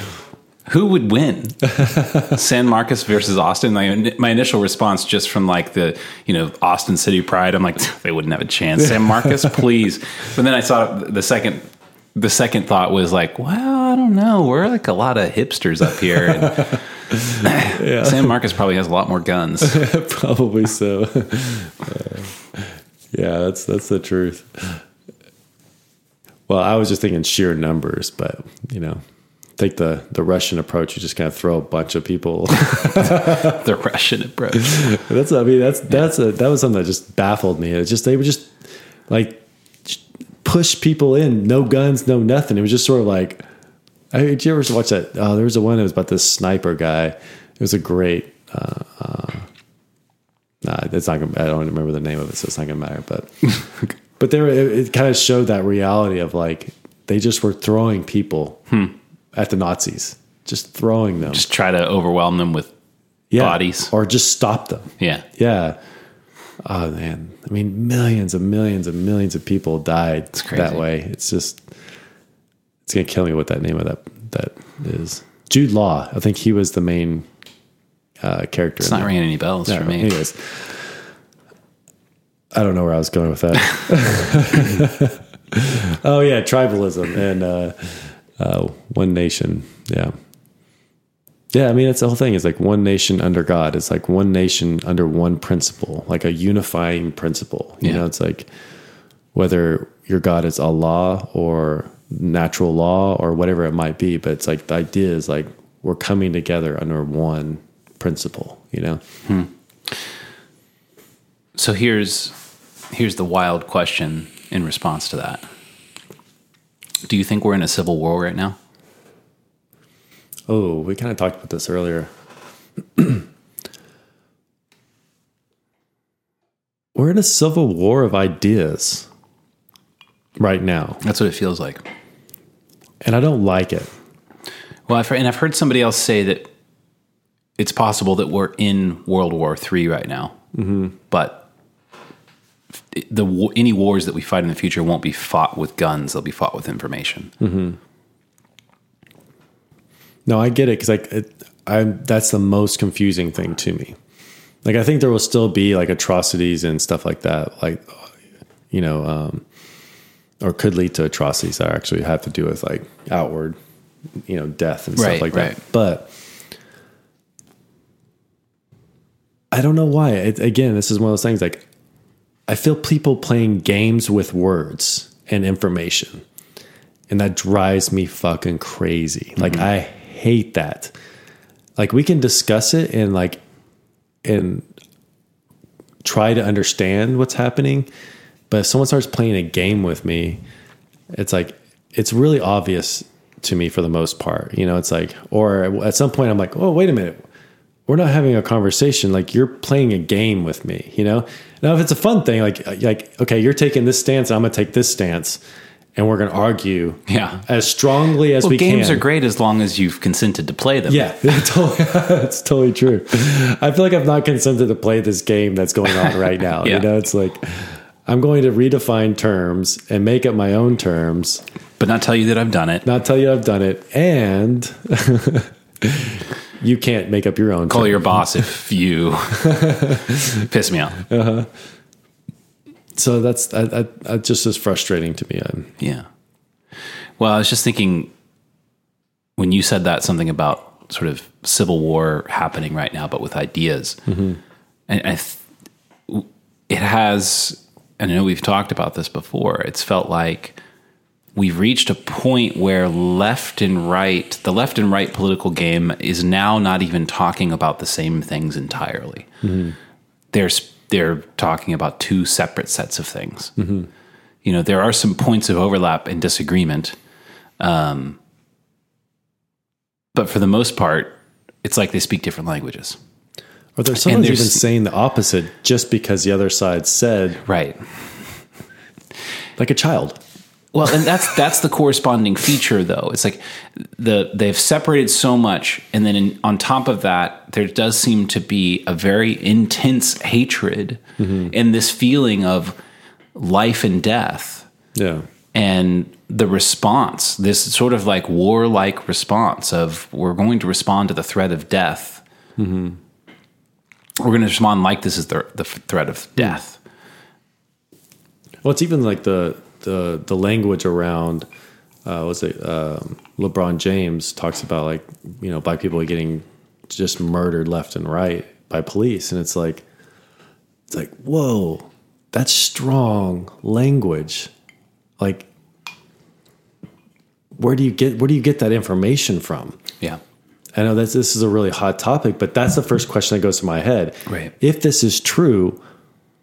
who would win? San Marcos versus Austin? My, my initial response, just from like the you know Austin City Pride, I'm like they wouldn't have a chance. San Marcos, please. But then I saw the second. The second thought was like, well, I don't know. We're like a lot of hipsters up here. And San Marcos probably has a lot more guns. Probably so. Uh, yeah, that's that's the truth. Well, I was just thinking sheer numbers, but you know, take the the Russian approach. You just kind of throw a bunch of people. the Russian approach. that's I mean that's that's a that was something that just baffled me. It's just they were just like push people in, no guns, no nothing. It was just sort of like. I, did you ever watch that? Oh, there was a one that was about this sniper guy. It was a great. Uh, uh, nah, it's not. Gonna, I don't remember the name of it, so it's not gonna matter. But but there, it, it kind of showed that reality of like they just were throwing people at the Nazis, just throwing them, Just try to overwhelm them with yeah, bodies. or just stop them. yeah. Yeah. Oh man, I mean, millions and millions and millions of people died that way. It's just, it's gonna kill me what that name of that that is. Jude Law, I think he was the main uh, character. It's not ringing any bells for me. Anyways, I don't know where I was going with that. oh yeah, tribalism and uh, uh, one nation. Yeah, yeah. I mean, it's the whole thing. It's like one nation under God. It's like one nation under one principle, like a unifying principle. You Yeah. know, it's like whether your God is Allah or natural law or whatever it might be, but it's like the idea is like we're coming together under one principle. You know. So here's here's the wild question in response to that. Do you think we're in a civil war right now? Oh, we kind of talked about this earlier. We're in a civil war of ideas right now, That's what it feels like. and I don't like it. Well, I've, and I've heard somebody else say that it's possible that we're in World War III right now. Mm-hmm. But the any wars that we fight in the future won't be fought with guns; they'll be fought with information. No, I get it because like it, I'm that's the most confusing thing to me. Like I think there will still be like atrocities and stuff like that, like you know, um, or could lead to atrocities that actually have to do with like outward, you know, death and Right, stuff like right. that. But I don't know why. It, again, this is one of those things like I feel people playing games with words and information and that drives me fucking crazy. Like mm-hmm. I hate that. Like we can discuss it and like and try to understand what's happening, but if someone starts playing a game with me, it's like it's really obvious to me for the most part. You know, it's like or at some point I'm like, "Oh, wait a minute. We're not having a conversation. Like you're playing a game with me, you know? Now if it's a fun thing like like okay, you're taking this stance, I'm going to take this stance and we're going to argue Yeah. as strongly as Well, we games can. are great as long as you've consented to play them. Yeah, totally, that's totally true. I feel like I've not consented to play this game that's going on right now. Yeah. You know, it's like I'm going to redefine terms and make up my own terms, but not tell you that I've done it. not tell you I've done it, and you can't make up your own. Call terms. your boss if you piss me off. Uh-huh. So that's I, I, that just as frustrating to me. I'm, Yeah. Well, I was just thinking when you said that something about sort of civil war happening right now, but with ideas, mm-hmm. and I th- it has. And I know we've talked about this before. It's felt like we've reached a point where left and right, the left and right political game is now not even talking about the same things entirely. There's they're talking about two separate sets of things. You know, there are some points of overlap and disagreement, um, but for the most part, it's like they speak different languages. or there's someone's even saying the opposite just because the other side said, Right. like a child. Well, and that's that's the corresponding feature, though. It's like the they've separated so much, and then in, on top of that, there does seem to be a very intense hatred mm-hmm. and this feeling of life and death, Yeah, and the response, this sort of like warlike response of we're going to respond to the threat of death. Mm-hmm. We're going to respond like this is the the threat of death. Well, it's even like the the the language around uh, what's it? Um, LeBron James talks about like you know black people getting just murdered left and right by police, and it's like it's like whoa, that's strong language. Like, where do you get where do you get that information from? Yeah. I know that this is a really hot topic, but that's the first question that goes to my head. Right. If this is true,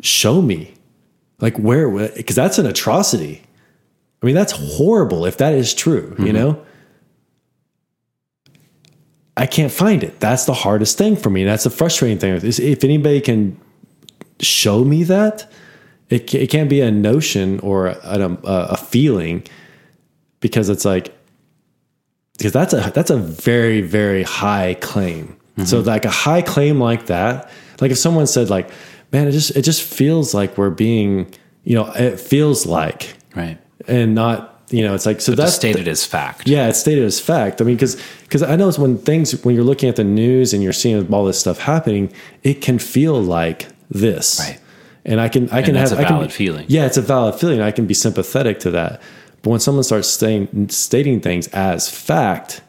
show me. Like where because that's an atrocity. I mean, that's horrible if that is true, you mm-hmm. know? I can't find it. That's the hardest thing for me. That's the frustrating thing. Is if anybody can show me that, it, it can't be a notion or a, um, a, a feeling because it's like, because that's a that's a very very high claim. So mm-hmm. like a high claim like that, like if someone said like, man, it just it just feels like we're being, you know, it feels like, Right. and not, you know, it's like so that's stated as fact. yeah, it's stated as fact. I mean, because because I know it's when things when you're looking at the news and you're seeing all this stuff happening, it can feel like this, Right. And I can I can that's have a can valid be- feeling. Yeah, it's a valid feeling. I can be sympathetic to that. But when someone starts stating stating things as fact,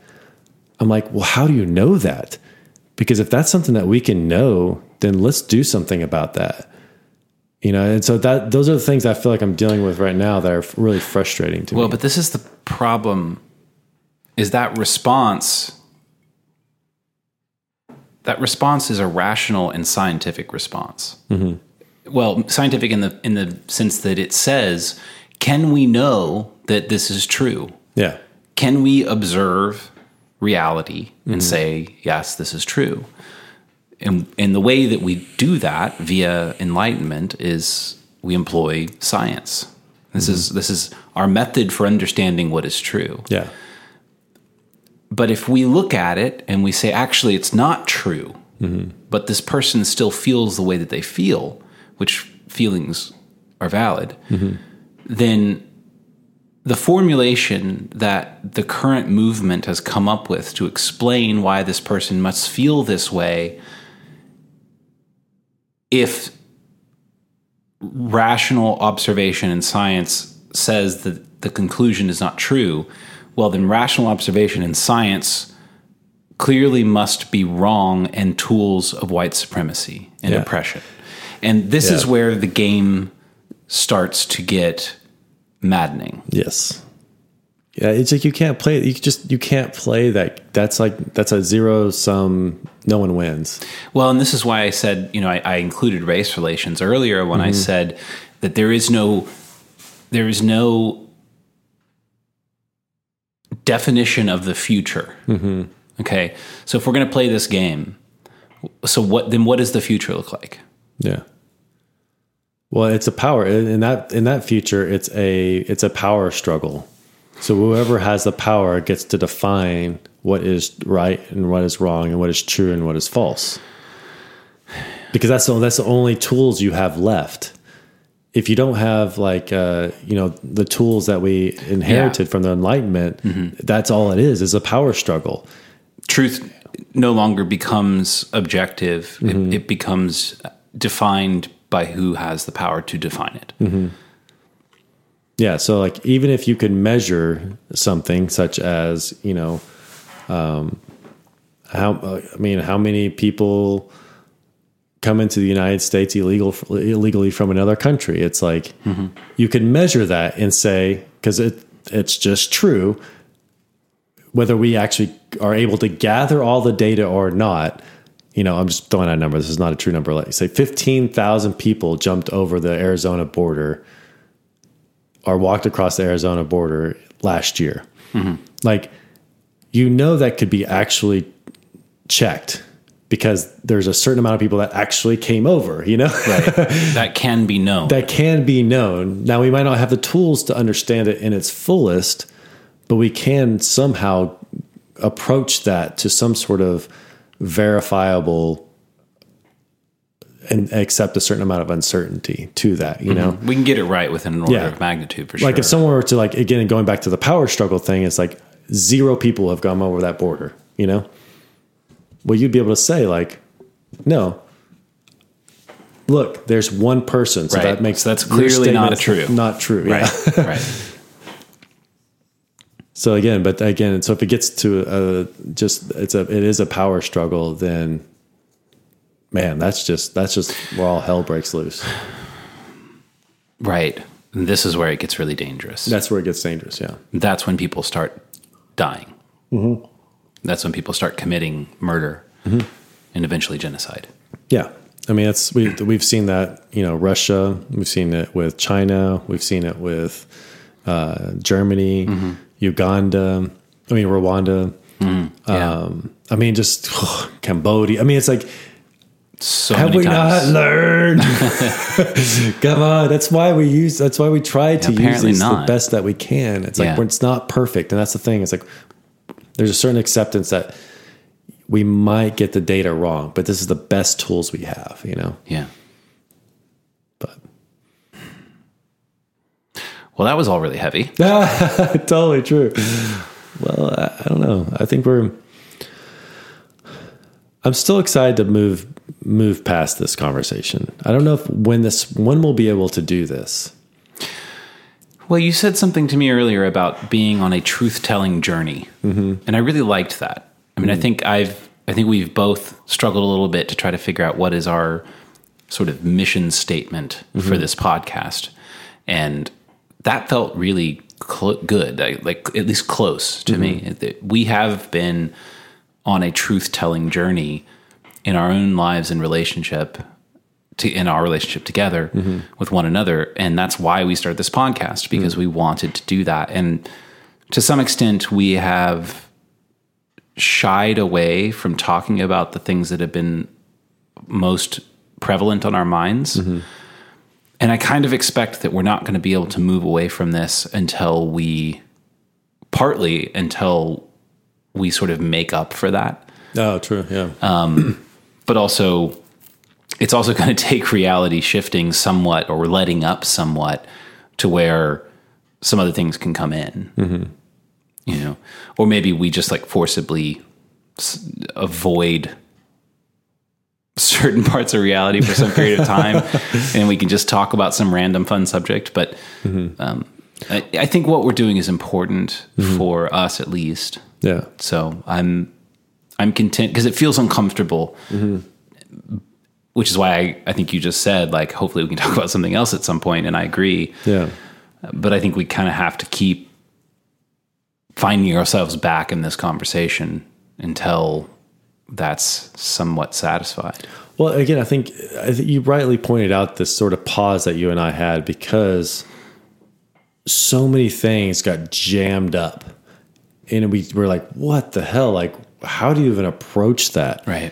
I'm like, well, how do you know that? Because if that's something that we can know, then let's do something about that. You know, and so that those are the things I feel like I'm dealing with right now that are really frustrating to Well, me. Well, but this is the problem is that response that response is a rational and scientific response. Mm-hmm. Well, scientific in the in the sense that it says, can we know that this is true? yeah, Can we observe reality and mm-hmm. say, yes, this is true? And and the way that we do that via enlightenment is we employ science. This is this is our method for understanding what is true. yeah, But if we look at it and we say, actually, it's not true, mm-hmm. but this person still feels the way that they feel, which feelings are valid, mm-hmm. then the formulation that the current movement has come up with to explain why this person must feel this way if rational observation and science says that the conclusion is not true, well, then rational observation and science clearly must be wrong and tools of white supremacy and Yeah. oppression. And this is where the game starts to get maddening. Yes. Yeah, it's like you can't play. You just you can't play that. That's like that's a zero sum. No one wins. Well, and this is why I said, you know, I, I included race relations earlier when I mm-hmm. said that there is no, there is no definition of the future. Mm-hmm. Okay, so if we're going to play this game, so what then? What does the future look like? Yeah. Well, it's a power in that in that future. It's a it's a power struggle. So whoever has the power gets to define what is right and what is wrong and what is true and what is false. Because that's the, that's the only tools you have left. If you don't have like uh, you know the tools that we inherited from the Enlightenment, mm-hmm. that's all it is is a power struggle. Truth no longer becomes objective; it, mm-hmm. it becomes defined by who has the power to define it. Mm-hmm. Yeah, so like even if you could measure something such as you know, um, how uh, I mean, how many people come into the United States illegal illegally from another country? It's like you can measure that and say because it it's just true. Whether we actually are able to gather all the data or not, you know, I'm just throwing out a number. This is not a true number. Like you say, fifteen thousand people jumped over the Arizona border or walked across the Arizona border last year. Like, you know, that could be actually checked because there's a certain amount of people that actually came over, you know, Right. that can be known. that can be known. Now, we might not have the tools to understand it in its fullest, but we can somehow approach that to some sort of verifiable and accept a certain amount of uncertainty to that, you know? Mm-hmm. we can get it right within an order Yeah. of magnitude for sure. Like if someone were to like again going back to the power struggle thing, it's like zero people have gone over that border, you know? Well, you'd be able to say like, no. Look, there's one person, so Right. that makes So that's clearly not true. Not true, yeah. right, right. So again, but again, so if it gets to a just it's a it is a power struggle, then man, that's just that's just where all hell breaks loose. Right. And this is where it gets really dangerous. That's where it gets dangerous. Yeah. That's when people start dying. Mm-hmm. That's when people start committing murder and eventually genocide. Yeah, I mean, it's we we've seen that you know Russia, we've seen it with China, we've seen it with uh, Germany, Uganda, I mean Rwanda. Yeah. Um, I mean, just Cambodia. I mean, it's like so have we times. not learned? Come on, that's why we use. That's why we try to use Apparently these the best that we can. It's like Yeah. when it's not perfect, and that's the thing. It's like there's a certain acceptance that we might get the data wrong, but this is the best tools we have. You know, yeah. but. Well, that was all really heavy. totally true. Well, I, I don't know. I think we're. I'm still excited to move move past this conversation. I don't know if when this when we'll be able to do this. Well, you said something to me earlier about being on a truth telling journey, mm-hmm. and I really liked that. I mean, I mm. think I've, I think we've both struggled a little bit to try to figure out what is our sort of mission statement for mm-hmm. this podcast, and that felt really cl- good, I- like at least close to me. Mm-hmm. That We have been on a truth telling journey in our own lives and relationship to in our relationship together mm-hmm. with one another. And that's why we started this podcast because mm. we wanted to do that. And to some extent we have shied away from talking about the things that have been most prevalent on our minds. Mm-hmm. And i kind of expect that we're not going to be able to move away from this until we partly until we sort of make up for that. Oh, true. Yeah. Um, but also it's also going to take reality shifting somewhat or letting up somewhat to where some other things can come in. Mm-hmm. You know, or maybe we just like forcibly s- avoid certain parts of reality for some period of time and we can just talk about some random fun subject but mm-hmm. um, I, I think what we're doing is important mm-hmm. for us at least. Yeah. so i'm i'm content because it feels uncomfortable which is why I, I think you just said like hopefully we can talk about something else at some point and i agree Yeah. but i think we kind of have to keep finding ourselves back in this conversation until that's somewhat satisfied Well, again, I think, I think you rightly pointed out this sort of pause that you and I had because so many things got jammed up, and we were like, "What the hell? Like, how do you even approach that?" right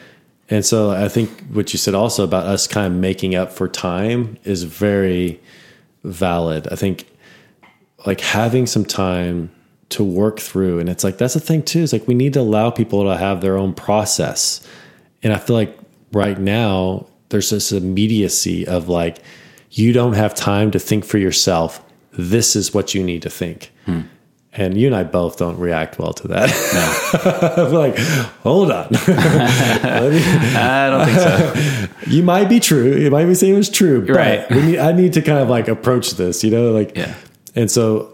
And so I think what you said also about us kind of making up for time is very valid. I think like having some time to work through and it's like that's the thing too. is like we need to allow people to have their own process. And I feel like right now there's this immediacy of like you don't have time to think for yourself. This is what you need to think. Hmm. And you and I both don't react well to that. We're like, hold on. Me- i don't think so you might be true. You might be saying it was true. But Right. We need, I need to kind of like approach this, you know, like, Yeah. And so,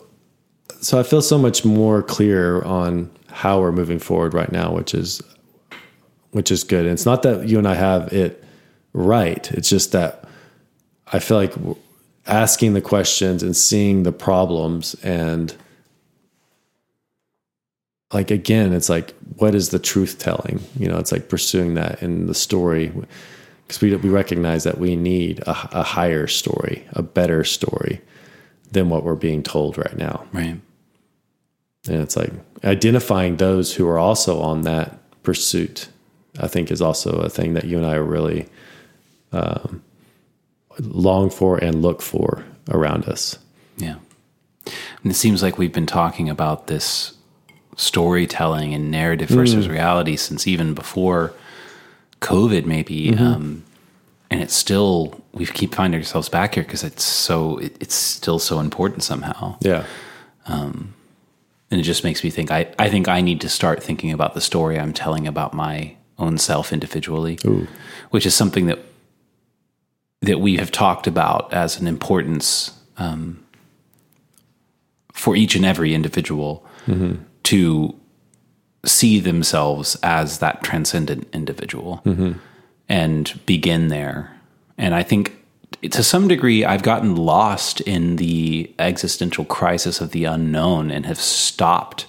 so I feel so much more clear on how we're moving forward right now, which is, which is good. And it's not that you and I have it right. It's just that I feel like asking the questions and seeing the problems and like again it's like what is the truth telling? You know it's like pursuing that in the story because we, we recognize that we need a, a higher story a better story than what we're being told right now. Right. And it's like identifying those who are also on that pursuit i think is also a thing that you and i are really um, long for and look for around us. Yeah. And it seems like we've been talking about this storytelling and narrative versus reality since even before COVID, maybe. Um, and it's still, we keep finding ourselves back here because it's so, it, it's still so important somehow. yeah. And it just makes me think, I, I think I need to start thinking about the story I'm telling about my own self individually, which is something that that we have talked about as an importance um, for each and every individual to see themselves as that transcendent individual mm-hmm. and begin there. And I think to some degree, I've gotten lost in the existential crisis of the unknown and have stopped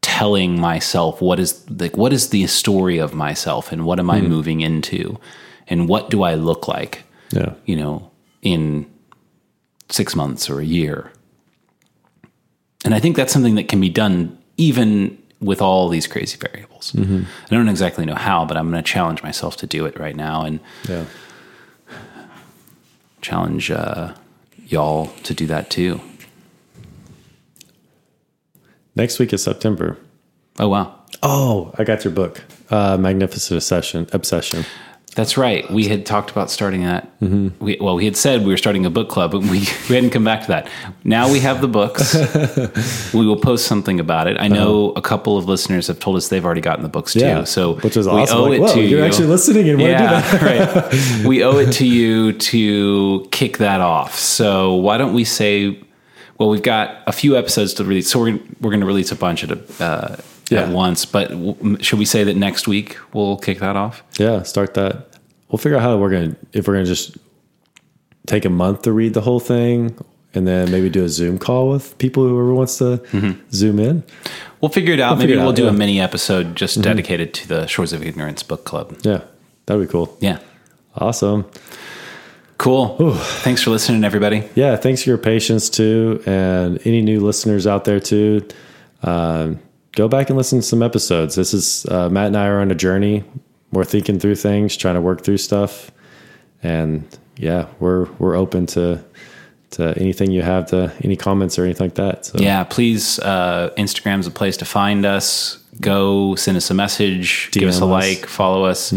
telling myself what is like what is the story of myself and what am I mm-hmm. moving into and what do I look like yeah. you know in 6 months or a year and I think that's something that can be done even with all these crazy variables. I don't exactly know how but I'm going to challenge myself to do it right now and yeah. challenge uh, y'all to do that too. Next week is september. Oh wow. Oh, I got your book, uh, Magnificent Obsession. Obsession. That's right. We had talked about starting that. We, well, we had said we were starting a book club, but we, we hadn't come back to that. Now we have the books. we will post something about it. I know a couple of listeners have told us they've already gotten the books too. Yeah, So which is we awesome. owe Like, it to you're you. actually listening and want to do yeah, that. right. We owe it to you to kick that off. So why don't we say? Well, we've got a few episodes to release, so we're we're going to release a bunch at a, uh, Yeah. at once. But w- should we say that next week we'll kick that off? Yeah, start that. We'll figure out how we're gonna if we're gonna just take a month to read the whole thing, and then maybe do a Zoom call with people whoever wants to zoom in. We'll figure it out. Maybe figure it we'll out, do yeah. Mm-hmm. a mini episode just dedicated to the Shores of Ignorance book club. Yeah, that'd be cool. Yeah. Awesome. Cool. Thanks for listening, everybody. Yeah, thanks for your patience too, and any new listeners out there too. Um, go back and listen to some episodes. This is uh, Matt and I are on a journey. We're thinking through things, trying to work through stuff, and yeah, we're we're open to to anything you have to any comments or anything like that. So Yeah, please. Uh, Instagram's a place to find us. Go send us a message, give us a like, follow us.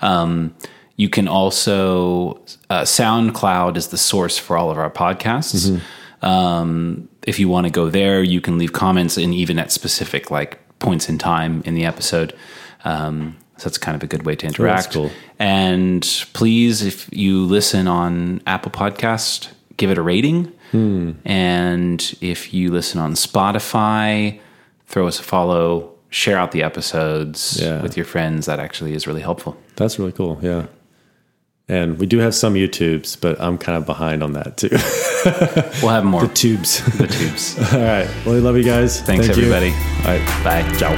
Um, you can also uh, SoundCloud is the source for all of our podcasts. Um, if you want to go there, you can leave comments and even at specific like points in time in the episode. Um, so that's kind of a good way to interact. cool. And please, if you listen on Apple Podcast, give it a rating. And if you listen on Spotify, throw us a follow, share out the episodes Yeah. with your friends. That actually is really helpful. that's really cool. Yeah. And we do have some YouTubes, but I'm kind of behind on that too. We'll have more The Tubes. the tubes. All right. Well, we love you guys. Thanks, Thank you. everybody. All right. Bye. Ciao.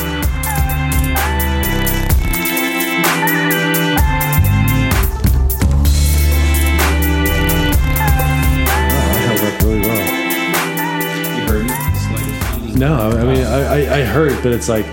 that held up really well. You heard? No, I mean, I, I, I heard, but it's like